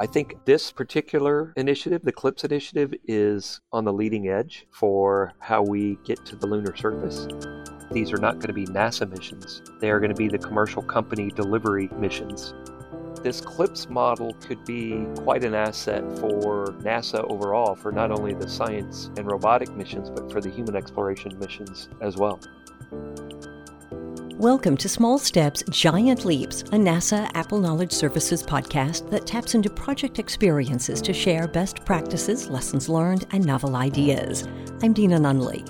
I think this particular initiative, the CLPS initiative, is on the leading edge for how we get to the lunar surface. These are not going to be NASA missions, they are going to be the commercial company delivery missions. This CLPS model could be quite an asset for NASA overall, for not only the science and robotic missions, but for the human exploration missions as well. Welcome to Small Steps, Giant Leaps, a NASA APPEL Knowledge Services podcast that taps into project experiences to share best practices, lessons learned, and novel ideas. I'm Dina Nunley.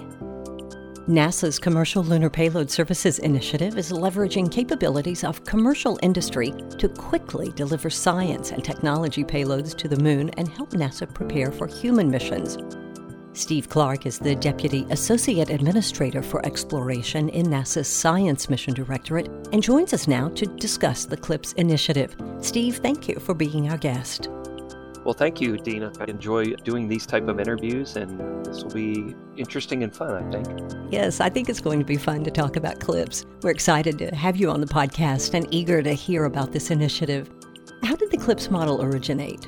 NASA's Commercial Lunar Payload Services Initiative is leveraging capabilities of commercial industry to quickly deliver science and technology payloads to the moon and help NASA prepare for human missions. Steve Clarke is the Deputy Associate Administrator for Exploration in NASA's Science Mission Directorate and joins us now to discuss the CLPS initiative. Steve, thank you for being our guest. Well, thank you, Dina. I enjoy doing these type of interviews, and this will be interesting and fun, I think. Yes, I think it's going to be fun to talk about CLPS. We're excited to have you on the podcast and eager to hear about this initiative. How did the CLPS model originate?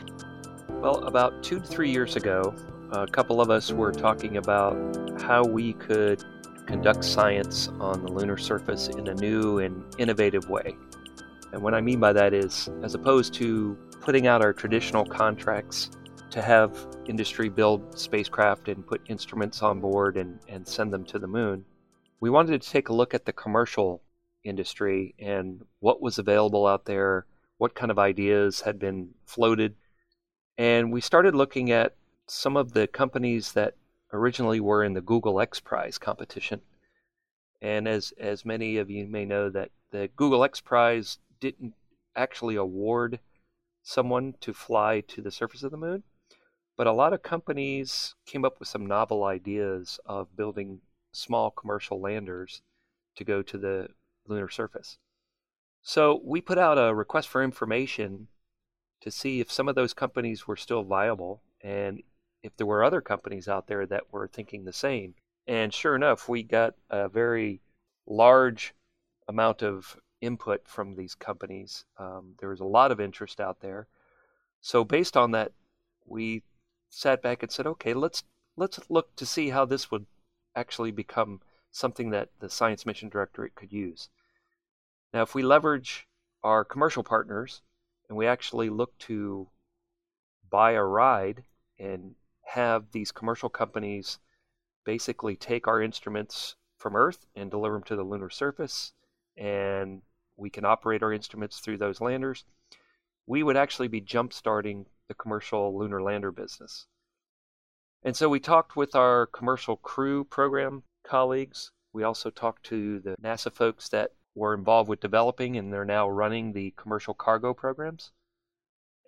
Well, about two to three years ago, a couple of us were talking about how we could conduct science on the lunar surface in a new and innovative way. And what I mean by that is, as opposed to putting out our traditional contracts to have industry build spacecraft and put instruments on board and, and send them to the moon, we wanted to take a look at the commercial industry and what was available out there, what kind of ideas had been floated. And we started looking at some of the companies that originally were in the Google X Prize competition. And as as many of you may know, that the Google X Prize didn't actually award someone to fly to the surface of the moon, but a lot of companies came up with some novel ideas of building small commercial landers to go to the lunar surface. So we put out a request for information to see if some of those companies were still viable and if there were other companies out there that were thinking the same. And sure enough, we got a very large amount of input from these companies. Um, there was a lot of interest out there. So based on that, we sat back and said, okay, let's let's look to see how this would actually become something that the Science Mission Directorate could use. Now, if we leverage our commercial partners and we actually look to buy a ride and have these commercial companies basically take our instruments from Earth and deliver them to the lunar surface, and we can operate our instruments through those landers, we would actually be jump starting the commercial lunar lander business. And so we talked with our commercial crew program colleagues. We also talked to the NASA folks that were involved with developing and they're now running the commercial cargo programs.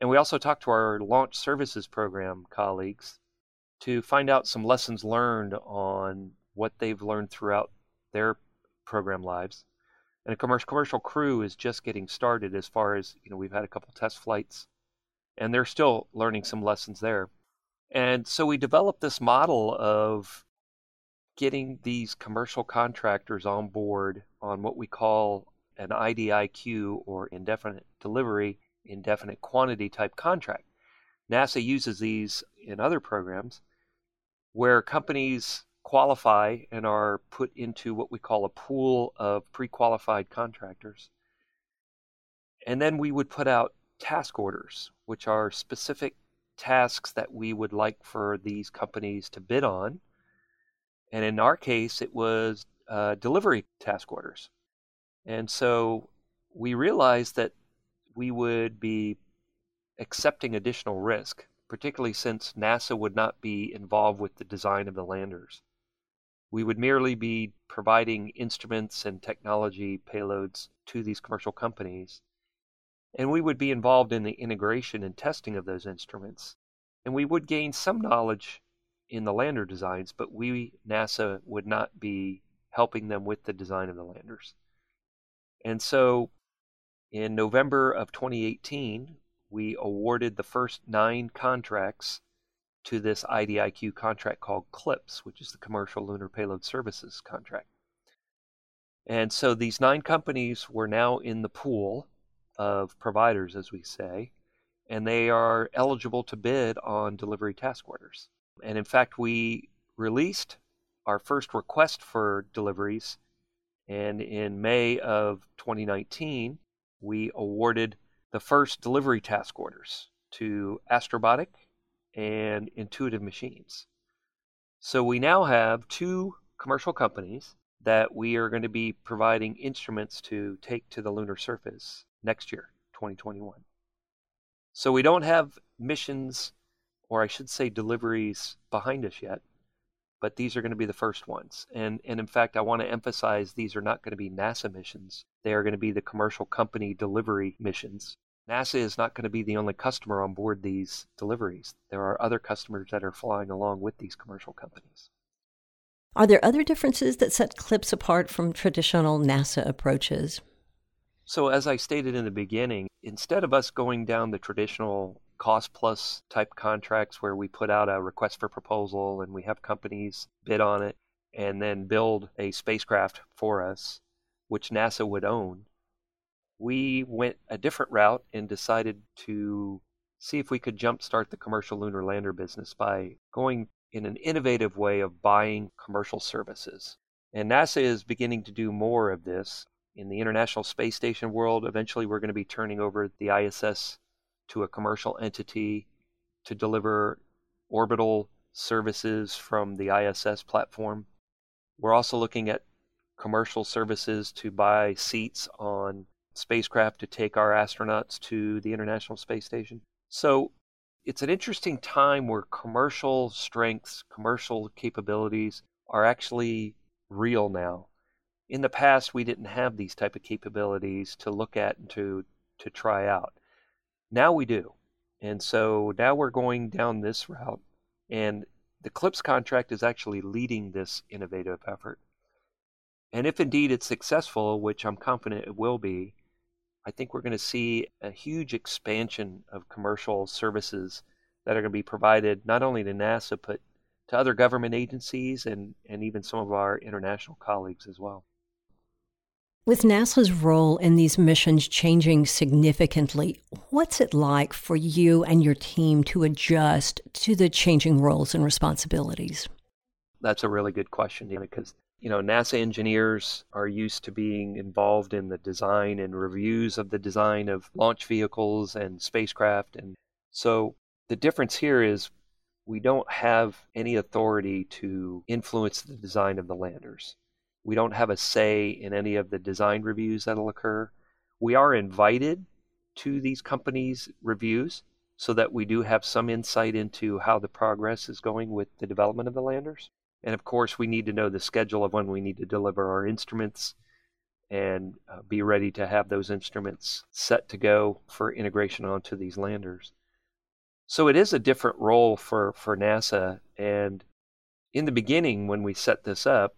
And we also talked to our launch services program colleagues to find out some lessons learned on what they've learned throughout their program lives. And a commercial commercial crew is just getting started as far as, you know, we've had a couple test flights and they're still learning some lessons there. And so we developed this model of getting these commercial contractors on board on what we call an IDIQ or indefinite delivery, indefinite quantity type contract. NASA uses these in other programs where companies qualify and are put into what we call a pool of pre qualified contractors. And then we would put out task orders, which are specific tasks that we would like for these companies to bid on. And in our case, it was uh, delivery task orders. And so we realized that we would be accepting additional risk particularly since NASA would not be involved with the design of the landers. We would merely be providing instruments and technology payloads to these commercial companies, and we would be involved in the integration and testing of those instruments. And we would gain some knowledge in the lander designs, but we, NASA, would not be helping them with the design of the landers. And so in November of 2018, we awarded the first nine contracts to this IDIQ contract called CLPS, which is the Commercial Lunar Payload Services contract. And so these nine companies were now in the pool of providers, as we say, and they are eligible to bid on delivery task orders. And in fact, we released our first request for deliveries, and in May of 2019, we awarded the first delivery task orders to Astrobotic and Intuitive Machines. So we now have two commercial companies that we are going to be providing instruments to take to the lunar surface next year, 2021. So we don't have missions, or I should say deliveries, behind us yet, but these are going to be the first ones. And, and in fact, I want to emphasize these are not going to be NASA missions. They are going to be the commercial company delivery missions. NASA is not going to be the only customer on board these deliveries. There are other customers that are flying along with these commercial companies. Are there other differences that set CLPS apart from traditional NASA approaches? So, as I stated in the beginning, instead of us going down the traditional cost plus type contracts where we put out a request for proposal and we have companies bid on it and then build a spacecraft for us, which NASA would own, we went a different route and decided to see if we could jumpstart the commercial lunar lander business by going in an innovative way of buying commercial services. And NASA is beginning to do more of this. In the International Space Station world, eventually we're going to be turning over the ISS to a commercial entity to deliver orbital services from the ISS platform. We're also looking at commercial services to buy seats on spacecraft to take our astronauts to the International Space Station. So it's an interesting time where commercial strengths, commercial capabilities are actually real now. In the past, we didn't have these type of capabilities to look at and to to try out. Now we do, and so now we're going down this route, and the CLPS contract is actually leading this innovative effort. And if indeed it's successful, which I'm confident it will be, I think we're going to see a huge expansion of commercial services that are going to be provided not only to NASA, but to other government agencies and, and even some of our international colleagues as well. With NASA's role in these missions changing significantly, what's it like for you and your team to adjust to the changing roles and responsibilities? That's a really good question, because you know, NASA engineers are used to being involved in the design and reviews of the design of launch vehicles and spacecraft. And so the difference here is we don't have any authority to influence the design of the landers. We don't have a say in any of the design reviews that'll occur. We are invited to these companies' reviews so that we do have some insight into how the progress is going with the development of the landers. And of course, we need to know the schedule of when we need to deliver our instruments and uh, be ready to have those instruments set to go for integration onto these landers. So it is a different role for, for NASA. And in the beginning, when we set this up,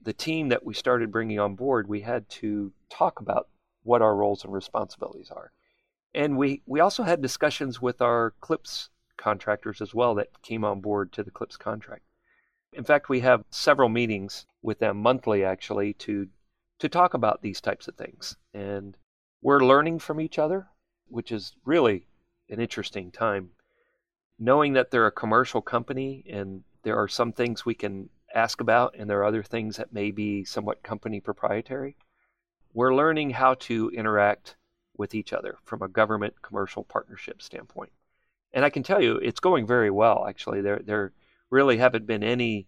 the team that we started bringing on board, we had to talk about what our roles and responsibilities are. And we, we also had discussions with our CLPS contractors as well that came on board to the CLPS contract. In fact, we have several meetings with them monthly actually to to talk about these types of things. And we're learning from each other, which is really an interesting time. Knowing that they're a commercial company and there are some things we can ask about and there are other things that may be somewhat company proprietary. We're learning how to interact with each other from a government commercial partnership standpoint. And I can tell you it's going very well actually. They're they're really haven't been any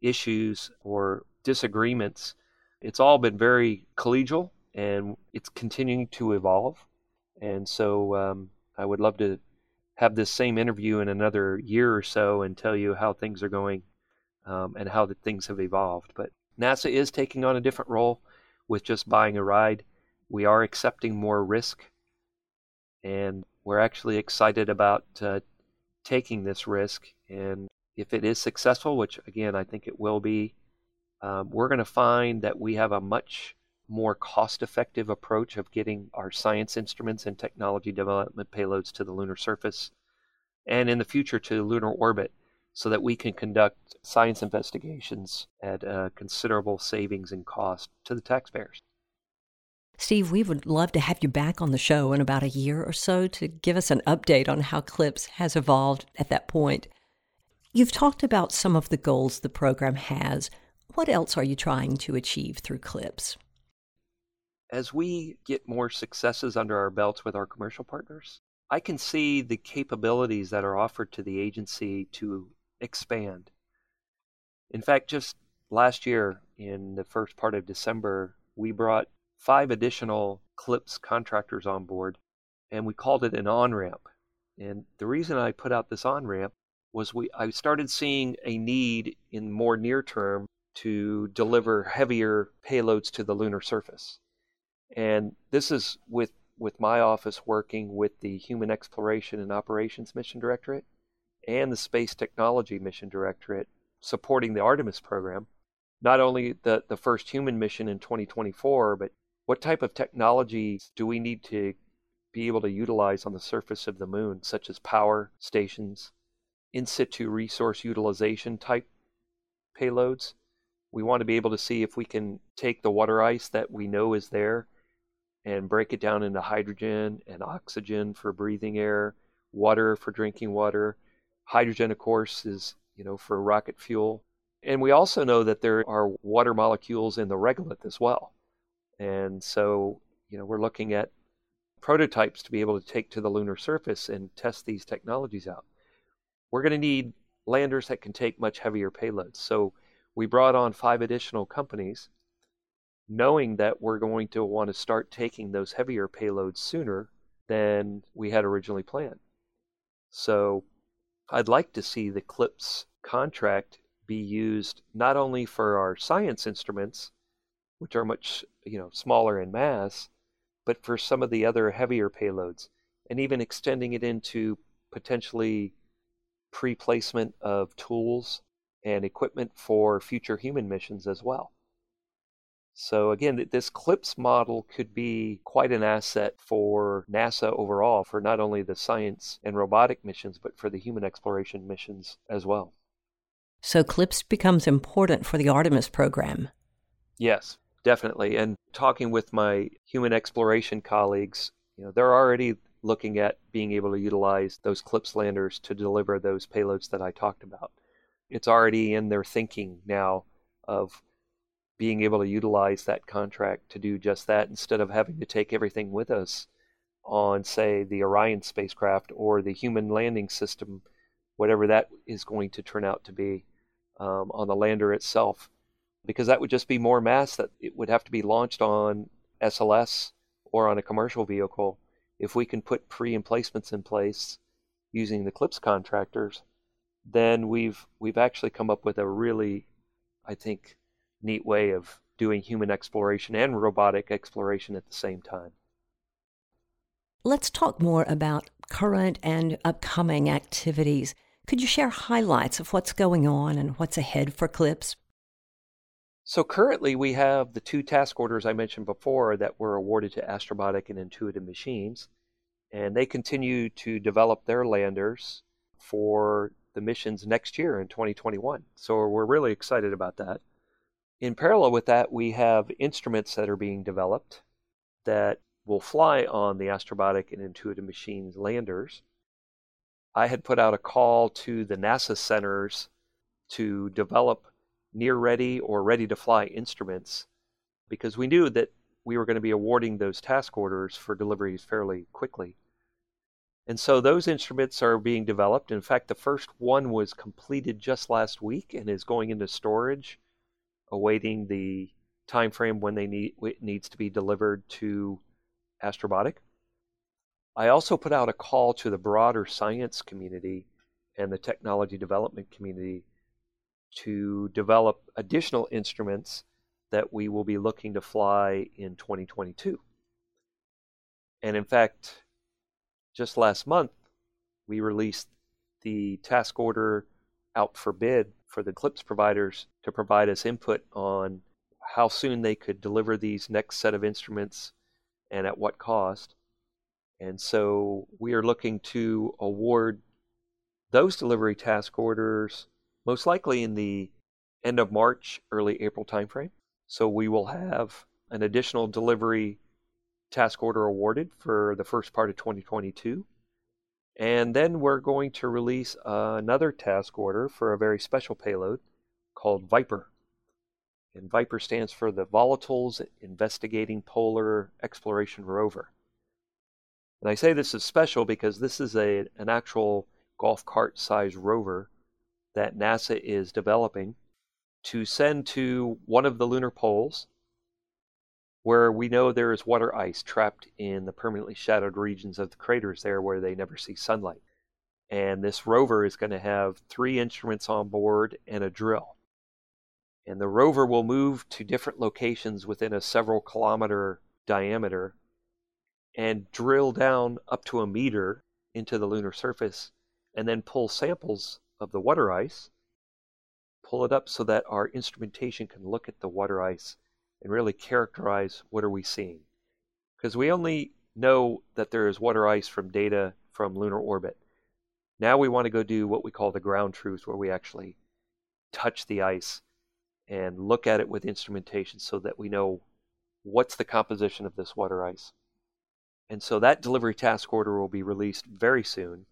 issues or disagreements. It's all been very collegial and it's continuing to evolve. And so um, I would love to have this same interview in another year or so and tell you how things are going um, and how the things have evolved. But NASA is taking on a different role with just buying a ride. We are accepting more risk, and we're actually excited about uh, taking this risk and if it is successful, which again I think it will be, um, we're going to find that we have a much more cost effective approach of getting our science instruments and technology development payloads to the lunar surface and in the future to lunar orbit so that we can conduct science investigations at considerable savings in cost to the taxpayers. Steve, we would love to have you back on the show in about a year or so to give us an update on how CLPS has evolved at that point. You've talked about some of the goals the program has. What else are you trying to achieve through CLPS? As we get more successes under our belts with our commercial partners, I can see the capabilities that are offered to the agency to expand. In fact, just last year, in the first part of December, we brought five additional CLPS contractors on board, and we called it an on ramp. And the reason I put out this on ramp was we I started seeing a need in more near term to deliver heavier payloads to the lunar surface. And this is with with my office working with the Human Exploration and Operations Mission Directorate and the Space Technology Mission Directorate supporting the Artemis program. Not only the, the first human mission in 2024, but what type of technologies do we need to be able to utilize on the surface of the moon, such as power stations, in situ resource utilization type payloads? We want to be able to see if we can take the water ice that we know is there and break it down into hydrogen and oxygen for breathing air, water for drinking water. Hydrogen, of course, is you know for rocket fuel. And we also know that there are water molecules in the regolith as well. And so, you know, we're looking at prototypes to be able to take to the lunar surface and test these technologies out. We're going to need landers that can take much heavier payloads. So we brought on five additional companies, knowing that we're going to want to start taking those heavier payloads sooner than we had originally planned. So I'd like to see the CLPS contract be used not only for our science instruments, which are much you know smaller in mass, but for some of the other heavier payloads, and even extending it into potentially pre-placement of tools and equipment for future human missions as well. So again, this CLPS model could be quite an asset for NASA overall, for not only the science and robotic missions, but for the human exploration missions as well. So CLPS becomes important for the Artemis program. Yes, definitely. And talking with my human exploration colleagues, you know, they're already looking at being able to utilize those CLPS landers to deliver those payloads that I talked about. It's already in their thinking now of being able to utilize that contract to do just that instead of having to take everything with us on, say, the Orion spacecraft or the human landing system, whatever that is going to turn out to be um, on the lander itself because that would just be more mass that it would have to be launched on SLS or on a commercial vehicle. If we can put pre emplacements in place using the CLPS contractors, then we've we've actually come up with a really, I think, neat way of doing human exploration and robotic exploration at the same time. Let's talk more about current and upcoming activities. Could you share highlights of what's going on and what's ahead for CLPS? So currently, we have the two task orders I mentioned before that were awarded to Astrobotic and Intuitive Machines, and they continue to develop their landers for the missions next year in 2021. So we're really excited about that. In parallel with that, we have instruments that are being developed that will fly on the Astrobotic and Intuitive Machines landers. I had put out a call to the NASA centers to develop near ready or ready to fly instruments because we knew that we were going to be awarding those task orders for deliveries fairly quickly. And so those instruments are being developed. In fact, the first one was completed just last week and is going into storage, awaiting the time frame when they need it needs to be delivered to Astrobotic. I also put out a call to the broader science community and the technology development community to develop additional instruments that we will be looking to fly in 2022. And in fact, just last month, we released the task order out for bid for the CLPS providers to provide us input on how soon they could deliver these next set of instruments and at what cost. And so we are looking to award those delivery task orders most likely in the end of March, early April timeframe. So we will have an additional delivery task order awarded for the first part of 2022. And then we're going to release another task order for a very special payload called Viper. And Viper stands for the Volatiles Investigating Polar Exploration Rover. And I say this is special because this is a, an actual golf cart sized rover that NASA is developing to send to one of the lunar poles where we know there is water ice trapped in the permanently shadowed regions of the craters there where they never see sunlight. And this rover is going to have three instruments on board and a drill. And the rover will move to different locations within a several kilometer diameter and drill down up to a meter into the lunar surface and then pull samples of the water ice, pull it up so that our instrumentation can look at the water ice and really characterize what are we seeing. Because we only know that there is water ice from data from lunar orbit. Now we want to go do what we call the ground truth, where we actually touch the ice and look at it with instrumentation so that we know what's the composition of this water ice. And so that delivery task order will be released very soon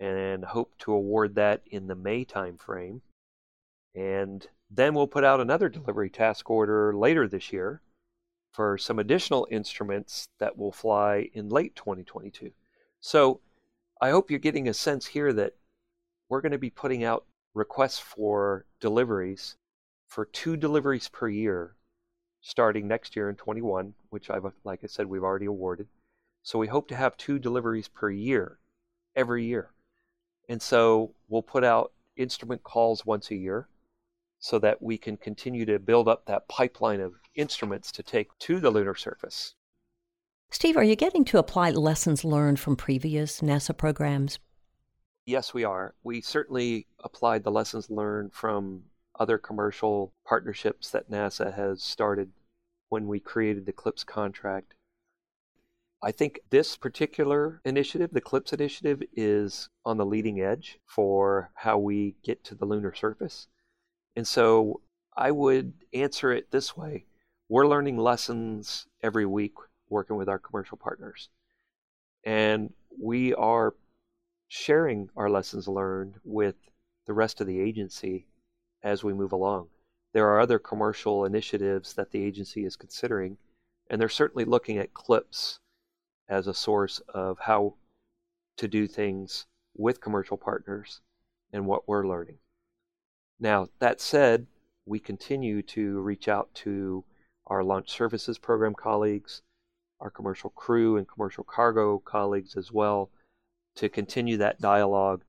and hope to award that in the May timeframe. And then we'll put out another delivery task order later this year for some additional instruments that will fly in late 2022. So I hope you're getting a sense here that we're going to be putting out requests for deliveries for two deliveries per year starting next year in 21, which I've, like I said, we've already awarded. So we hope to have two deliveries per year every year. And so we'll put out instrument calls once a year so that we can continue to build up that pipeline of instruments to take to the lunar surface. Steve, are you getting to apply lessons learned from previous NASA programs? Yes, we are. We certainly applied the lessons learned from other commercial partnerships that NASA has started when we created the CLPS contract. I think this particular initiative, the CLPS initiative, is on the leading edge for how we get to the lunar surface. And so I would answer it this way we're learning lessons every week working with our commercial partners. And we are sharing our lessons learned with the rest of the agency as we move along. There are other commercial initiatives that the agency is considering, and they're certainly looking at CLPS as a source of how to do things with commercial partners and what we're learning. Now, that said, we continue to reach out to our launch services program colleagues, our commercial crew and commercial cargo colleagues as well, to continue that dialogue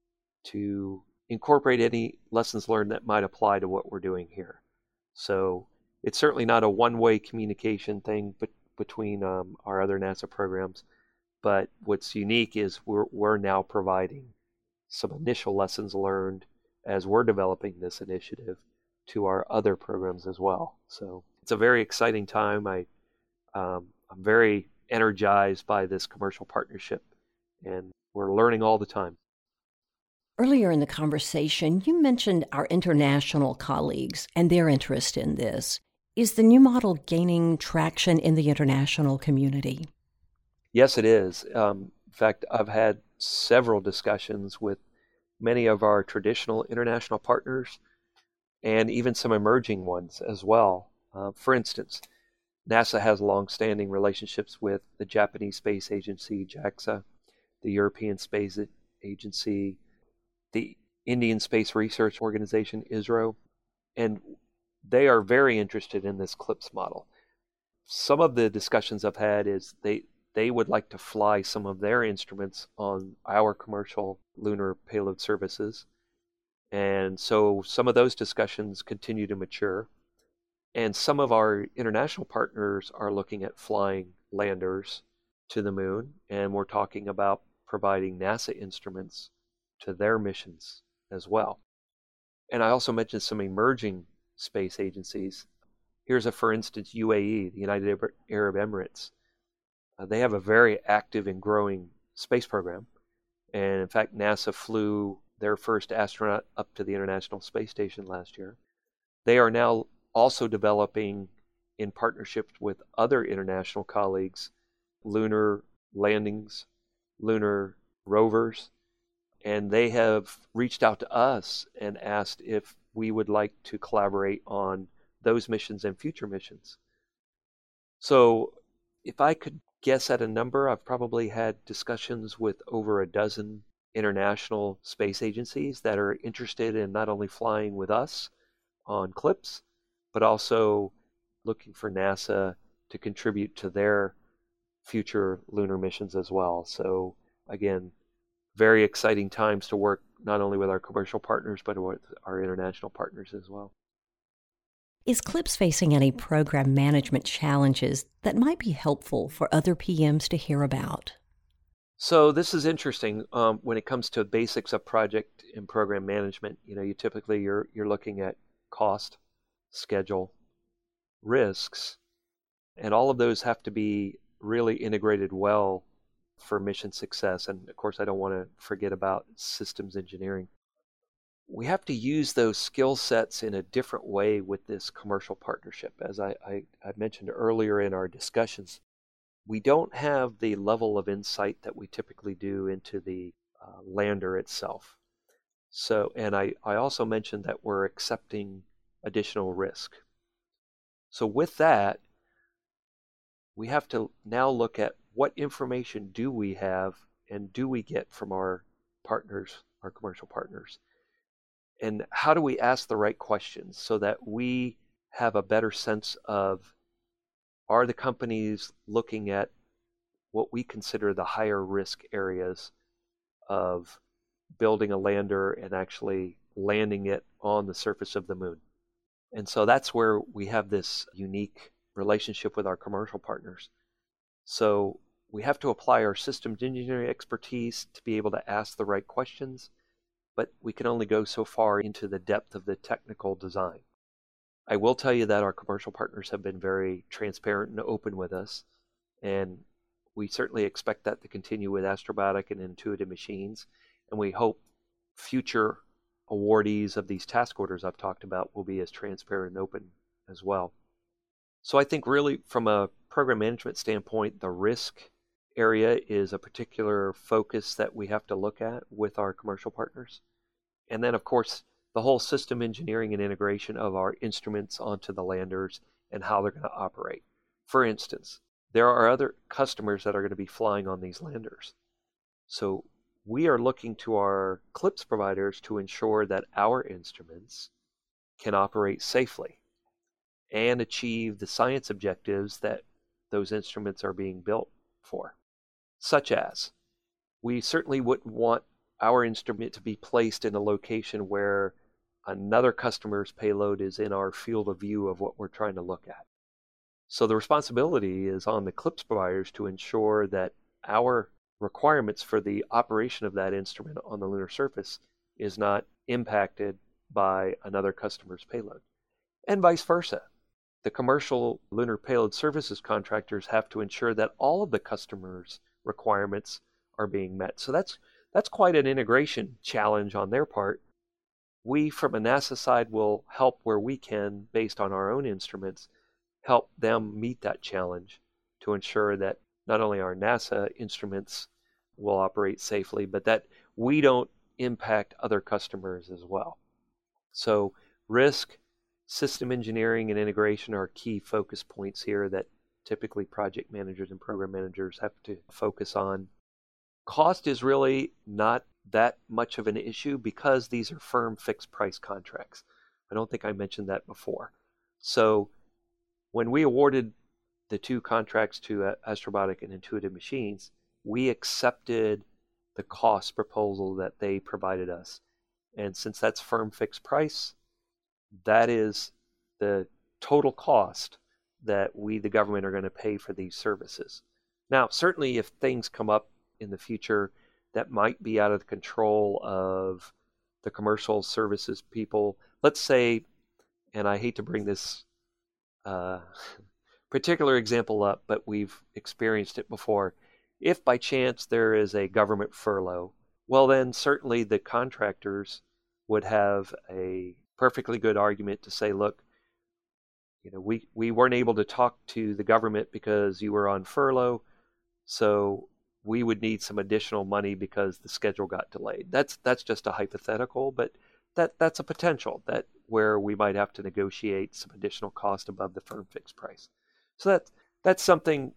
to incorporate any lessons learned that might apply to what we're doing here. So it's certainly not a one way communication thing but between um, our other NASA programs. But what's unique is we're, we're now providing some initial lessons learned as we're developing this initiative to our other programs as well. So it's a very exciting time. I, um, I'm very energized by this commercial partnership, and we're learning all the time. Earlier in the conversation, you mentioned our international colleagues and their interest in this. Is the new model gaining traction in the international community? Yes, it is. Um, in fact, I've had several discussions with many of our traditional international partners and even some emerging ones as well. Uh, for instance, NASA has long-standing relationships with the Japanese Space Agency, JAXA, the European Space Agency, the Indian Space Research Organization, ISRO, and they are very interested in this CLPS model. Some of the discussions I've had is they they would like to fly some of their instruments on our commercial lunar payload services. And so some of those discussions continue to mature. And some of our international partners are looking at flying landers to the moon, and we're talking about providing NASA instruments to their missions as well. And I also mentioned some emerging space agencies. Here's a, for instance, UAE, the United Arab Emirates. Uh, they have a very active and growing space program. And in fact, NASA flew their first astronaut up to the International Space Station last year. They are now also developing, in partnership with other international colleagues, lunar landings, lunar rovers, and they have reached out to us and asked if we would like to collaborate on those missions and future missions. So, if I could guess at a number, I've probably had discussions with over a dozen international space agencies that are interested in not only flying with us on CLPS, but also looking for NASA to contribute to their future lunar missions as well. So, again, very exciting times to work not only with our commercial partners, but with our international partners as well. Is CLPS facing any program management challenges that might be helpful for other PMs to hear about? So this is interesting um, when it comes to basics of project and program management. You know, you typically you're you're looking at cost, schedule, risks, and all of those have to be really integrated well for mission success. And of course, I don't want to forget about systems engineering. We have to use those skill sets in a different way with this commercial partnership. As I, I, I mentioned earlier in our discussions, we don't have the level of insight that we typically do into the uh, lander itself. So, and I, I also mentioned that we're accepting additional risk. So, with that, we have to now look at what information do we have and do we get from our partners, our commercial partners? And how do we ask the right questions so that we have a better sense of are the companies looking at what we consider the higher risk areas of building a lander and actually landing it on the surface of the moon? And so that's where we have this unique relationship with our commercial partners. So we have to apply our systems engineering expertise to be able to ask the right questions, but we can only go so far into the depth of the technical design. I will tell you that our commercial partners have been very transparent and open with us, and we certainly expect that to continue with Astrobotic and Intuitive Machines, and we hope future awardees of these task orders I've talked about will be as transparent and open as well. So I think really from a program management standpoint, the risk area is a particular focus that we have to look at with our commercial partners. And then of course, the whole system engineering and integration of our instruments onto the landers and how they're going to operate. For instance, there are other customers that are going to be flying on these landers. So we are looking to our CLPS providers to ensure that our instruments can operate safely and achieve the science objectives that those instruments are being built for. Such as, we certainly wouldn't want our instrument to be placed in a location where another customer's payload is in our field of view of what we're trying to look at. So the responsibility is on the CLPS providers to ensure that our requirements for the operation of that instrument on the lunar surface is not impacted by another customer's payload, and vice versa the commercial lunar payload services contractors have to ensure that all of the customers' requirements are being met. So that's that's quite an integration challenge on their part. We from a NASA side will help where we can based on our own instruments help them meet that challenge to ensure that not only our NASA instruments will operate safely, but that we don't impact other customers as well. So risk system engineering and integration are key focus points here that typically project managers and program managers have to focus on. Cost is really not that much of an issue because these are firm fixed price contracts. I don't think I mentioned that before. So when we awarded the two contracts to uh, Astrobotic and Intuitive Machines, we accepted the cost proposal that they provided us. And since that's firm fixed price, that is the total cost that we, the government, are going to pay for these services. Now, certainly, if things come up in the future that might be out of the control of the commercial services people, let's say, and I hate to bring this uh, particular example up, but we've experienced it before. If by chance there is a government furlough, well, then certainly the contractors would have a perfectly good argument to say, look, you know, we, we weren't able to talk to the government because you were on furlough. So we would need some additional money because the schedule got delayed. That's that's just a hypothetical, but that that's a potential that where we might have to negotiate some additional cost above the firm fixed price. So that that's something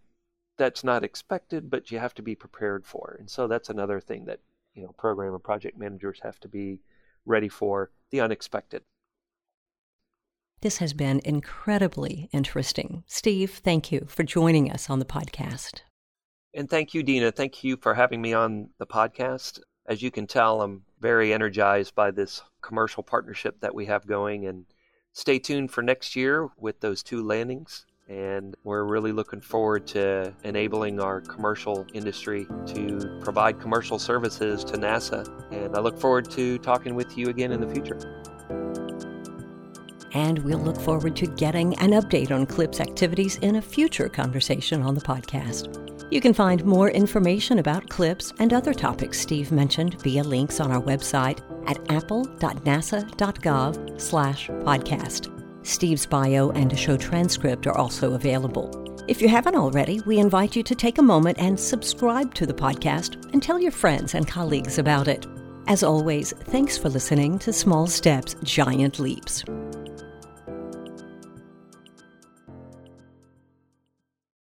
that's not expected, but you have to be prepared for. And so that's another thing that you know program and project managers have to be ready for the unexpected. This has been incredibly interesting. Steve, thank you for joining us on the podcast. And thank you, Dina. Thank you for having me on the podcast. As you can tell, I'm very energized by this commercial partnership that we have going. And stay tuned for next year with those two landings. And we're really looking forward to enabling our commercial industry to provide commercial services to NASA. And I look forward to talking with you again in the future. And we'll look forward to getting an update on CLPS activities in a future conversation on the podcast. You can find more information about CLPS and other topics Steve mentioned via links on our website at appel.nasa.gov slash podcast. Steve's bio and a show transcript are also available. If you haven't already, we invite you to take a moment and subscribe to the podcast and tell your friends and colleagues about it. As always, thanks for listening to Small Steps, Giant Leaps.